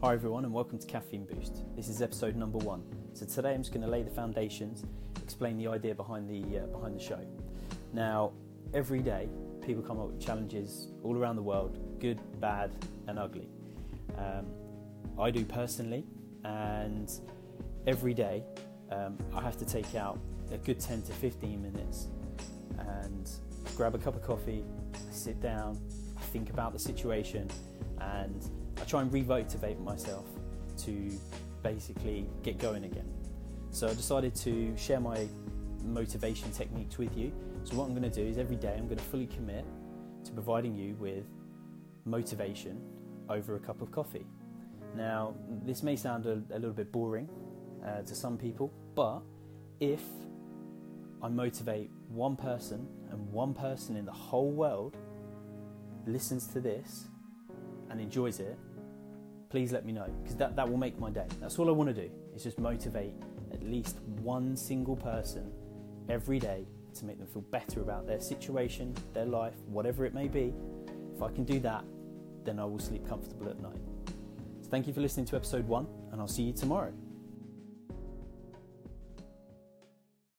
Hi everyone and welcome to Caffeine Boost. This is episode number one. So today I'm just going to lay the foundations, explain the idea behind the uh, behind the show. Now, every day people come up with challenges all around the world, good, bad, and ugly. Um, I do personally, and every day um, I have to take out a good 10 to 15 minutes and grab a cup of coffee, sit down, think about the situation, and I try and remotivate myself to basically get going again. So I decided to share my motivation techniques with you. So what I'm going to do is every day I'm going to fully commit to providing you with motivation over a cup of coffee. Now, this may sound a, a little bit boring uh, to some people, but if I motivate one person and one person in the whole world listens to this and enjoys it, please let me know because that, that will make my day. That's all I want to do is just motivate at least one single person every day to make them feel better about their situation, their life, whatever it may be. If I can do that, then I will sleep comfortable at night. So thank you for listening to episode one, and I'll see you tomorrow.